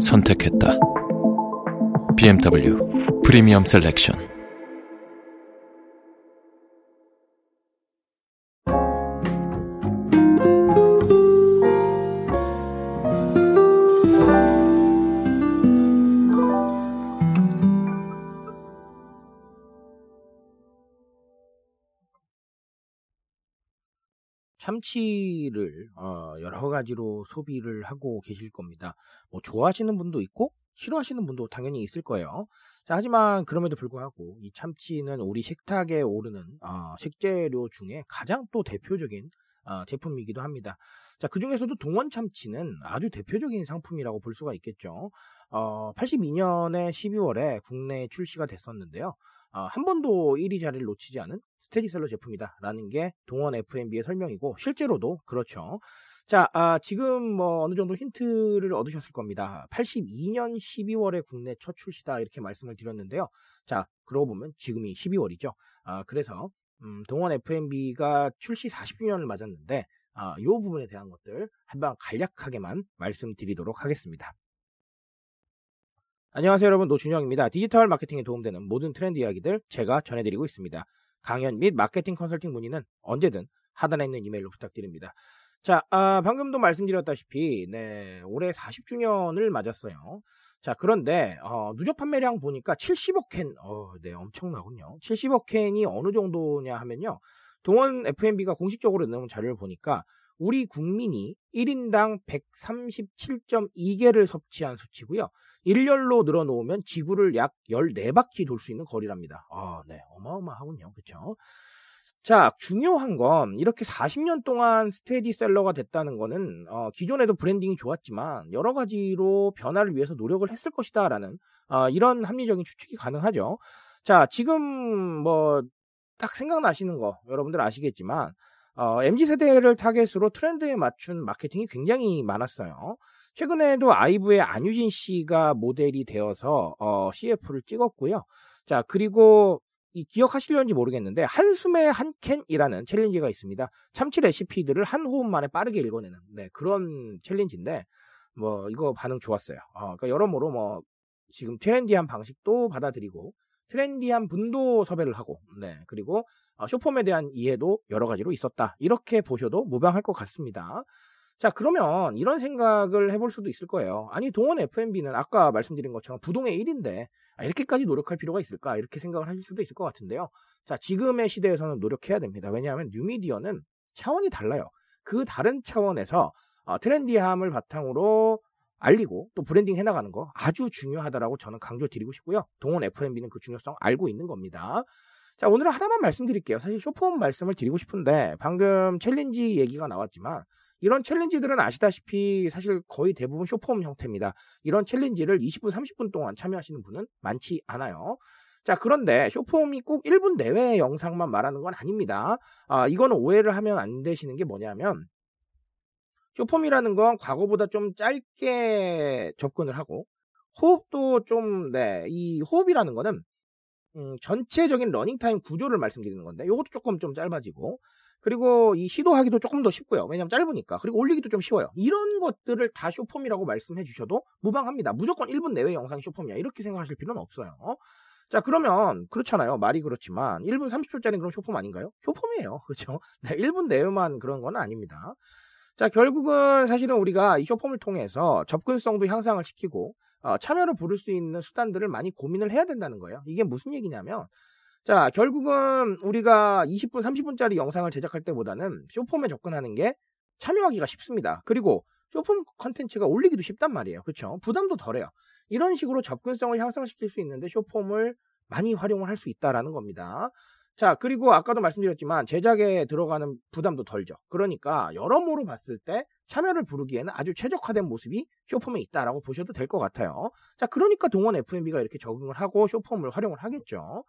선택했다. BMW 프리미엄 셀렉션 참치를 어, 여러 가지로 소비를 하고 계실 겁니다. 뭐 좋아하시는 분도 있고 싫어하시는 분도 당연히 있을 거예요. 자, 하지만 그럼에도 불구하고 이 참치는 우리 식탁에 오르는 어, 식재료 중에 가장 또 대표적인 어, 제품이기도 합니다. 자, 그 중에서도 동원 참치는 아주 대표적인 상품이라고 볼 수가 있겠죠. 어, 82년에 12월에 국내에 출시가 됐었는데요. 어, 한 번도 1위 자리를 놓치지 않은 스테디셀러 제품이다라는 게 동원 F&B의 설명이고 실제로도 그렇죠. 자, 아, 지금 뭐 어느 정도 힌트를 얻으셨을 겁니다. 82년 12월에 국내 첫 출시다 이렇게 말씀을 드렸는데요. 자, 그러고 보면 지금이 12월이죠. 아, 그래서 음, 동원 F&B가 출시 40주년을 맞았는데 아, 이 부분에 대한 것들 한번 간략하게만 말씀드리도록 하겠습니다. 안녕하세요 여러분 노준영입니다. 디지털 마케팅에 도움되는 모든 트렌드 이야기들 제가 전해드리고 있습니다. 강연 및 마케팅 컨설팅 문의는 언제든 하단에 있는 이메일로 부탁드립니다. 자, 아, 방금도 말씀드렸다시피, 네, 올해 40주년을 맞았어요. 자, 그런데, 어, 누적 판매량 보니까 70억 캔, 어, 네, 엄청나군요. 70억 캔이 어느 정도냐 하면요. 동원 F&B가 공식적으로 내놓은 자료를 보니까 우리 국민이 1인당 137.2개를 섭취한 수치고요. 일렬로 늘어놓으면 지구를 약 14바퀴 돌 수 있는 거리랍니다. 아, 네. 어마어마하군요. 그쵸? 자, 중요한 건 이렇게 40년 동안 스테디셀러가 됐다는 거는 어, 기존에도 branding이 좋았지만 여러 가지로 변화를 위해서 노력을 했을 것이다라는 어, 이런 합리적인 추측이 가능하죠. 자, 지금 뭐 딱 생각나시는 거 여러분들 아시겠지만 어, MZ 세대를 타겟으로 트렌드에 맞춘 마케팅이 굉장히 많았어요. 최근에도 아이브의 안유진 씨가 모델이 되어서 어, CF를 찍었고요. 자, 그리고 이 기억하시려는지 모르겠는데 한숨에 한 캔이라는 challenge가 있습니다. 참치 레시피들을 한 호흡 만에 빠르게 읽어내는 네, 그런 challenge인데 뭐 이거 반응 좋았어요. 어, 그러니까 여러모로 뭐 지금 trendy한 방식도 받아들이고 trendy한 분도 섭외를 하고 네 그리고 어, 쇼폼에 대한 이해도 여러 가지로 있었다. 이렇게 보셔도 무방할 것 같습니다. 자, 그러면 이런 생각을 해볼 수도 있을 거예요. 아니, 동원 F&B는 아까 말씀드린 것처럼 부동의 1위인데 아, 이렇게까지 노력할 필요가 있을까? 이렇게 생각을 하실 수도 있을 것 같은데요. 자, 지금의 시대에서는 노력해야 됩니다. 왜냐하면 뉴미디어는 차원이 달라요. 그 다른 차원에서 어, 트렌디함을 바탕으로 알리고 또 브랜딩 해나가는 거 아주 중요하다라고 저는 강조드리고 싶고요. 동원 F&B는 그 중요성 알고 있는 겁니다. 자, 오늘은 하나만 말씀드릴게요. 사실 숏폼 말씀을 드리고 싶은데 방금 챌린지 얘기가 나왔지만 이런 챌린지들은 아시다시피 사실 거의 대부분 숏폼 형태입니다. 이런 챌린지를 20분, 30분 동안 참여하시는 분은 많지 않아요. 자, 그런데 숏폼이 꼭 1분 내외의 영상만 말하는 건 아닙니다. 아, 이거는 오해를 하면 안 되시는 게 뭐냐면 숏폼이라는 건 과거보다 좀 짧게 접근을 하고 호흡도 좀, 네, 이 호흡이라는 거는 음, 전체적인 러닝타임 구조를 말씀드리는 건데 이것도 조금 좀 짧아지고 그리고 이 시도하기도 조금 더 쉽고요. 왜냐면 짧으니까. 그리고 올리기도 좀 쉬워요. 이런 것들을 다 숏폼이라고 말씀해 주셔도 무방합니다. 무조건 1분 내외 영상이 숏폼이야. 이렇게 생각하실 필요는 없어요. 자, 그러면 그렇잖아요. 말이 그렇지만 1분 30초짜리 그런 쇼폼 아닌가요? 쇼폼이에요. 그렇죠? 네, 1분 내외만 그런 건 아닙니다. 자, 결국은 사실은 우리가 이 쇼폼을 통해서 접근성도 향상을 시키고 어, 참여를 부를 수 있는 수단들을 많이 고민을 해야 된다는 거예요. 이게 무슨 얘기냐면 자, 결국은 우리가 20분, 30분짜리 영상을 제작할 때보다는 쇼폼에 접근하는 게 참여하기가 쉽습니다. 그리고 쇼폼 컨텐츠가 올리기도 쉽단 말이에요. 그렇죠? 부담도 덜해요. 이런 식으로 접근성을 향상시킬 수 있는데 쇼폼을 많이 활용을 할 수 있다라는 겁니다. 자, 그리고 아까도 말씀드렸지만 제작에 들어가는 부담도 덜죠. 그러니까 여러모로 봤을 때 참여를 부르기에는 아주 최적화된 모습이 쇼폼에 있다라고 보셔도 될 것 같아요. 자, 그러니까 동원 FMB가 이렇게 적응을 하고 쇼폼을 활용을 하겠죠.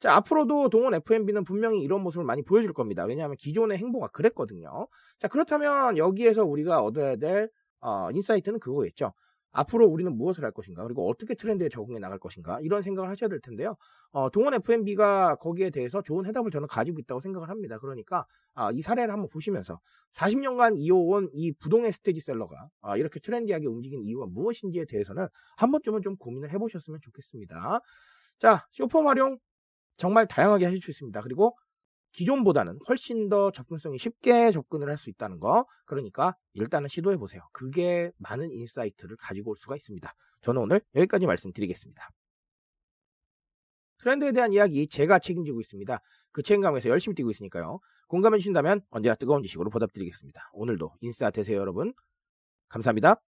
자, 앞으로도 동원 FMB는 분명히 이런 모습을 많이 보여줄 겁니다. 왜냐하면 기존의 행보가 그랬거든요. 자, 그렇다면 여기에서 우리가 얻어야 될 어, 인사이트는 그거겠죠. 앞으로 우리는 무엇을 할 것인가 그리고 어떻게 트렌드에 적응해 나갈 것인가 이런 생각을 하셔야 될 텐데요. 어, 동원 F&B가 거기에 대해서 좋은 해답을 저는 가지고 있다고 생각을 합니다. 그러니까 아, 이 사례를 한번 보시면서 40년간 이어온 이 부동의 스테디셀러가 아, 이렇게 트렌디하게 움직인 이유가 무엇인지에 대해서는 한 번쯤은 좀 고민을 해보셨으면 좋겠습니다. 자, 숏폼 활용 정말 다양하게 하실 수 있습니다. 그리고 기존보다는 훨씬 더 접근성이 쉽게 접근을 할 수 있다는 거. 그러니까 일단은 시도해 보세요. 그게 많은 인사이트를 가지고 올 수가 있습니다. 저는 오늘 여기까지 말씀드리겠습니다. 트렌드에 대한 이야기 제가 책임지고 있습니다. 그 책임감에서 열심히 뛰고 있으니까요. 공감해 주신다면 언제나 뜨거운 지식으로 보답드리겠습니다. 오늘도 인싸 되세요 여러분. 감사합니다.